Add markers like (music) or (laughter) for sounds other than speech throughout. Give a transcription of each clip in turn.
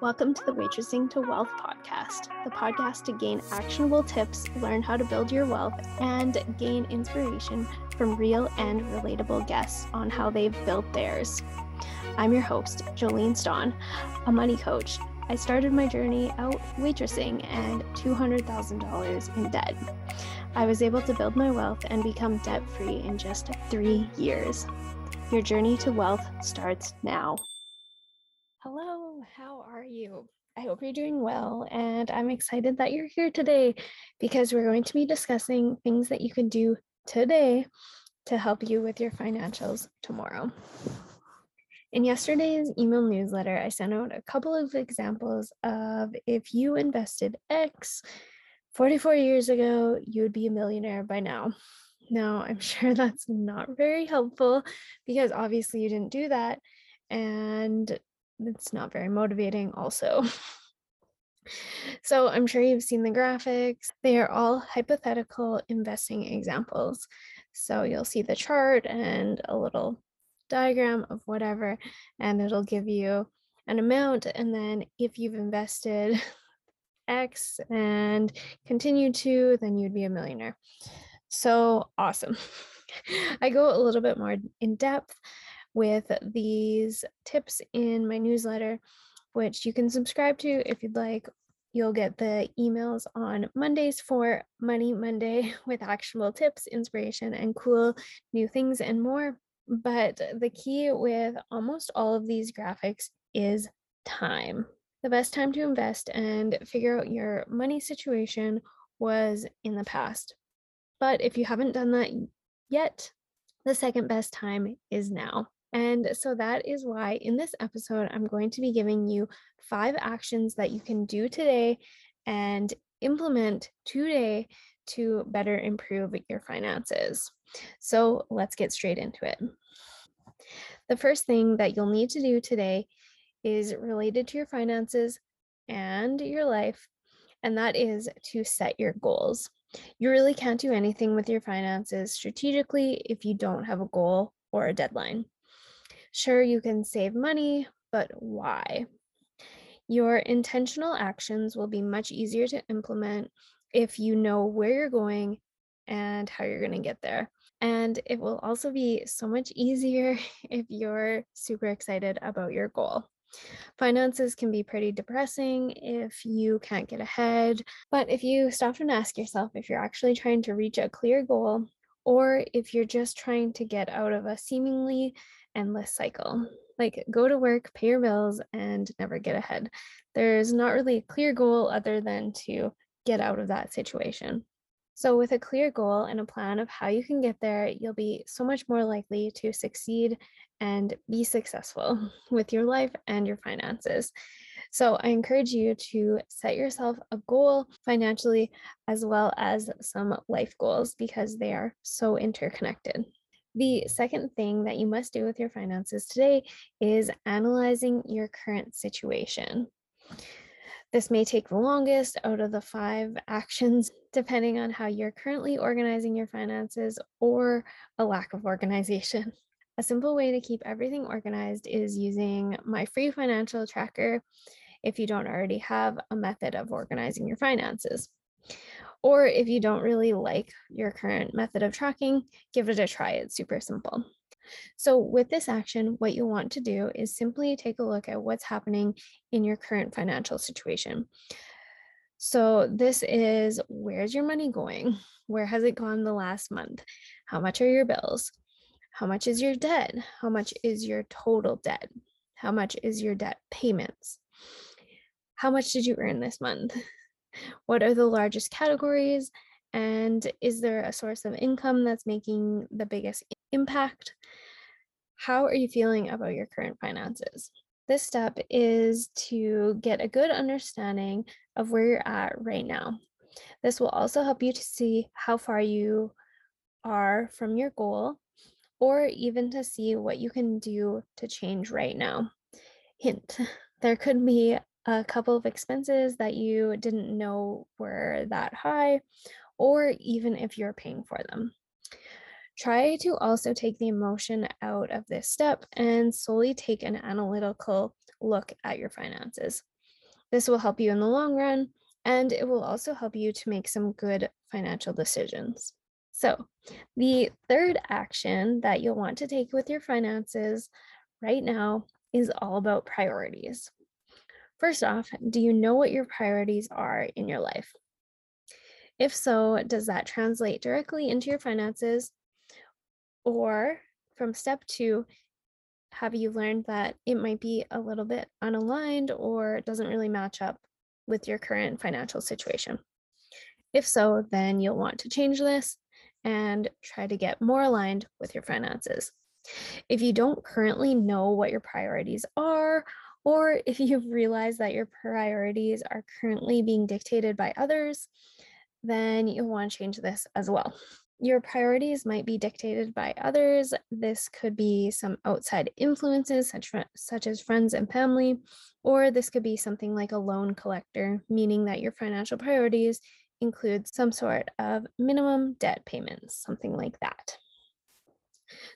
Welcome to the Waitressing to Wealth podcast, the podcast to gain actionable tips, learn how to build your wealth, and gain inspiration from real and relatable guests on how they've built theirs. I'm your host, Jolene Stahn, a money coach. I started my journey out waitressing and $200,000 in debt. I was able to build my wealth and become debt free in just three years. Your journey to wealth starts now. You? I hope you're doing well, and I'm excited that you're here today because we're going to be discussing things that you can do today to help you with your financials tomorrow. In yesterday's email newsletter, I sent out a couple of examples of if you invested X 44 years ago, you would be a millionaire by now. Now, I'm (laughs) sure that's not very helpful because obviously you didn't do that. And it's not very motivating, also. (laughs) so, I'm sure you've seen the graphics. They are all hypothetical investing examples. So, you'll see the chart and a little diagram of whatever, and it'll give you an amount. And then, if you've invested (laughs) X and continue to, then you'd be a millionaire. So awesome. (laughs) I go a little bit more in depth with these tips in my newsletter, which you can subscribe to if you'd like. You'll get the emails on Mondays for Money Monday (laughs) with actionable tips, inspiration, and cool new things and more. But the key with almost all of these graphics is time. The best time to invest and figure out your money situation was in the past. But if you haven't done that yet, the second best time is now. And so that is why in this episode, I'm going to be giving you five actions that you can do today and implement today to better improve your finances. So let's get straight into it. The first thing that you'll need to do today is related to your finances and your life, and that is to set your goals. You really can't do anything with your finances strategically if you don't have a goal or a deadline. Sure, you can save money, but why? Your intentional actions will be much easier to implement if you know where you're going and how you're going to get there. And it will also be so much easier (laughs) if you're super excited about your goal. Finances can be pretty depressing if you can't get ahead. But if you stop and ask yourself if you're actually trying to reach a clear goal or if you're just trying to get out of a seemingly endless cycle, like go to work, pay your bills, and never get ahead. There's not really a clear goal other than to get out of that situation. So, with a clear goal and a plan of how you can get there, you'll be so much more likely to succeed and be successful (laughs) with your life and your finances. So, I encourage you to set yourself a goal financially as well as some life goals because they are so interconnected. The second thing that you must do with your finances today is analyzing your current situation. This may take the longest out of the five (laughs) actions, depending on how you're currently organizing your finances or a lack of organization. A simple way to keep everything organized is using my free financial tracker if you don't already have a method of organizing your finances. Or if you don't really like your current method of tracking, give it a try. It's super simple. So, with this action, what you want to do is simply take a look at what's happening in your current financial situation. So, this is where's your money going? Where has it gone the last month? How much are your bills? How much is your debt? How much is your total debt? How much is your debt payments? How much did you earn this month? What are the largest categories? And is there a source of income that's making the biggest impact? How are you feeling about your current finances? This step is to get a good understanding of where you're at right now. This will also help you to see how far you are from your goal or even to see what you can do to change right now. Hint (laughs) there could be a couple of expenses that you didn't know were that high, or even if you're paying for them. Try to also take the emotion out of this step and solely take an analytical look at your finances. This will help you in the long run, and it will also help you to make some good financial decisions. So, the third action that you'll want to take with your finances right now is all about priorities. First off, do you know what your priorities are in your life? If so, does that translate directly into your finances? Or from step two, have you learned that it might be a little bit unaligned or doesn't really match up with your current financial situation? If so, then you'll want to change this and try to get more aligned with your finances. If you don't currently know what your priorities are, or if you've realized that your priorities are currently being dictated by others, then you'll want to change this as well. Your priorities might be dictated by others. This could be some outside influences, such, such as friends and family, or this could be something like a loan collector, meaning that your financial priorities include some sort of minimum debt payments, something like that.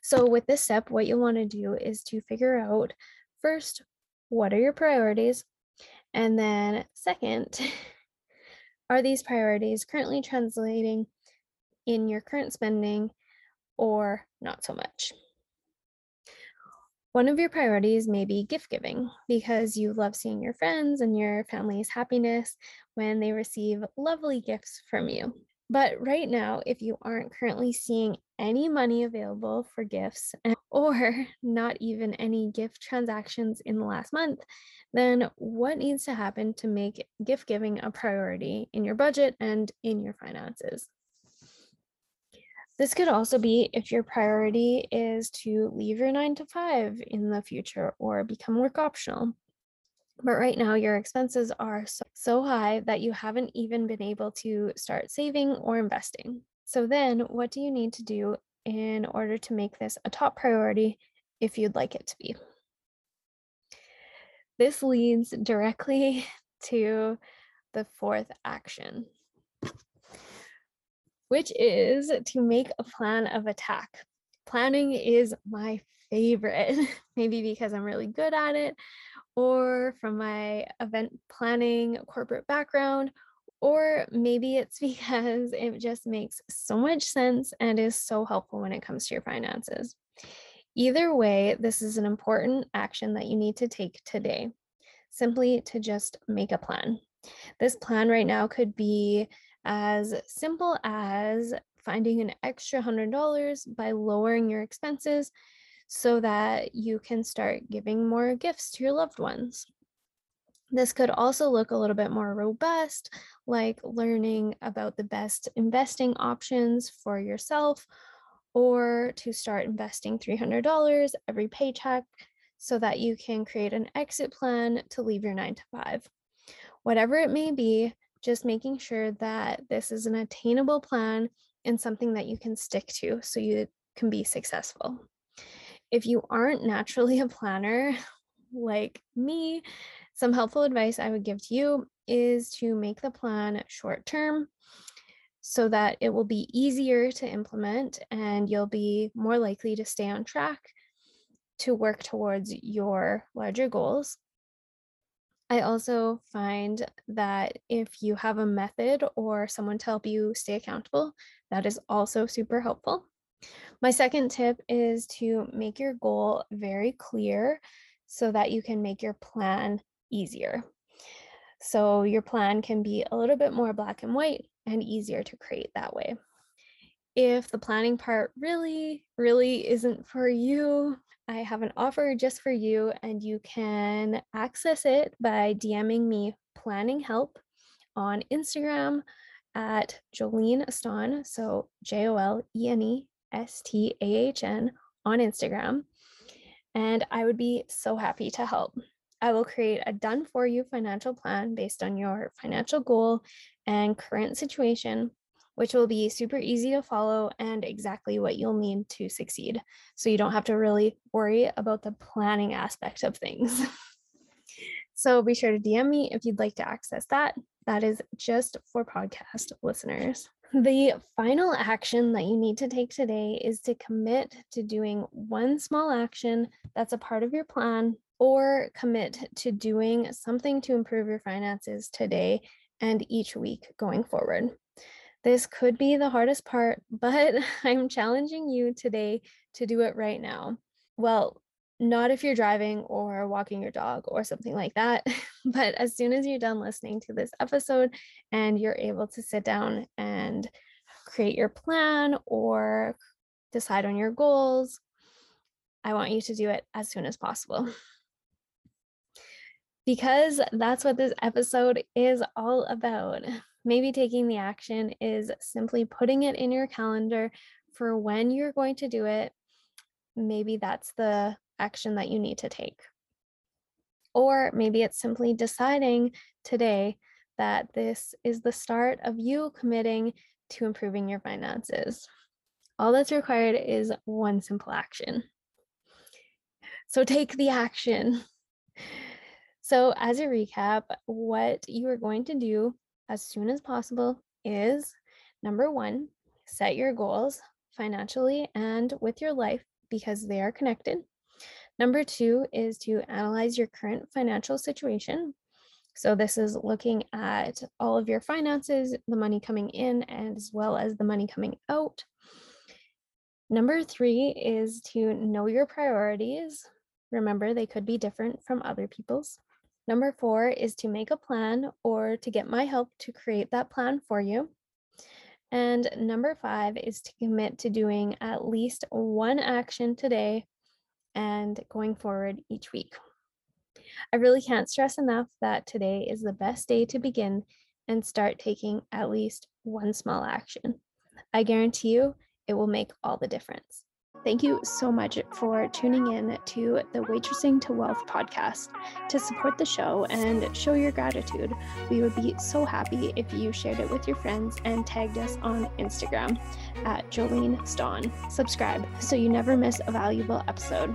So, with this step, what you'll want to do is to figure out first, what are your priorities? And then, second, (laughs) are these priorities currently translating in your current spending or not so much? One of your priorities may be gift giving because you love seeing your friends and your family's happiness when they receive lovely gifts from you. But right now, if you aren't currently seeing any money available for gifts (laughs) or not even any gift transactions in the last month, then what needs to happen to make gift giving a priority in your budget and in your finances? This could also be if your priority is to leave your nine to five in the future or become work optional. But right now, your expenses are so, so high that you haven't even been able to start saving or investing. So, then what do you need to do in order to make this a top priority if you'd like it to be? This leads directly (laughs) to the fourth action, which is to make a plan of attack. Planning is my favorite, (laughs) maybe because I'm really good at it, or from my event planning corporate background, or maybe it's (laughs) because it just makes so much sense and is so helpful when it comes to your finances. Either way, this is an important action that you need to take today, simply to just make a plan. This plan right now could be as simple as finding an extra $100 by lowering your expenses so that you can start giving more gifts to your loved ones. This could also look a little bit more robust, like learning about the best investing options for yourself, or to start investing $300 every paycheck so that you can create an exit plan to leave your nine to five. Whatever it may be, just making sure that this is an attainable plan and something that you can stick to so you can be successful if you aren't naturally a planner (laughs) like me, some helpful advice I would give to you is to make the plan short term so that it will be easier to implement and you'll be more likely to stay on track to work towards your larger goals. I also find that if you have a method or someone to help you stay accountable, that is also super helpful. My second tip is to make your goal very clear so that you can make your plan easier. So your plan can be a little bit more black and white and easier to create that way. If the planning part really, really isn't for you, I have an offer just for you, and you can access it by DMing me planning help on Instagram at Jolene Stahn. So J O L E N E S T A H N on Instagram. And I would be so happy to help. I will create a done for you financial plan based on your financial goal and current situation, which will be super easy to follow and exactly what you'll need to succeed. So you don't have to really worry about the planning aspect of things. (laughs) so be sure to DM me if you'd like to access that. That is just for podcast listeners. The final action that you need to take today is to commit to doing one small action that's a part of your plan or commit to doing something to improve your finances today and each week going forward. This could be the hardest part, (laughs) but I'm challenging you today to do it right now. Well, not if you're driving or walking your dog or something like that, (laughs) but as soon as you're done listening to this episode and you're able to sit down and create your plan or decide on your goals, I want you to do it as soon as possible. (laughs) Because that's what this episode is all about. Maybe taking the action is simply putting it in your calendar for when you're going to do it. Maybe that's the action that you need to take. Or maybe it's simply deciding today that this is the start of you committing to improving your finances. All that's required is one simple action. So take the action. So, as a recap, what you are going to do as soon as possible is number one, set your goals financially and with your life because they are connected. Number two is to analyze your current financial situation. So, this is looking at all of your finances, the money coming in, as well as the money coming out. Number three is to know your priorities. Remember, they could be different from other people's. Number four is to make a plan or to get my help to create that plan for you. And number five is to commit to doing at least one action today and going forward each week. I really can't stress enough that today is the best day to begin and start taking at least one small action. I guarantee you it will make all the difference. Thank you so much for tuning in to the Waitressing to Wealth podcast. To support the show and show your gratitude, we would be so happy if you shared it with your friends and tagged us on Instagram at Jolene Stahn. Subscribe so you never miss a valuable episode.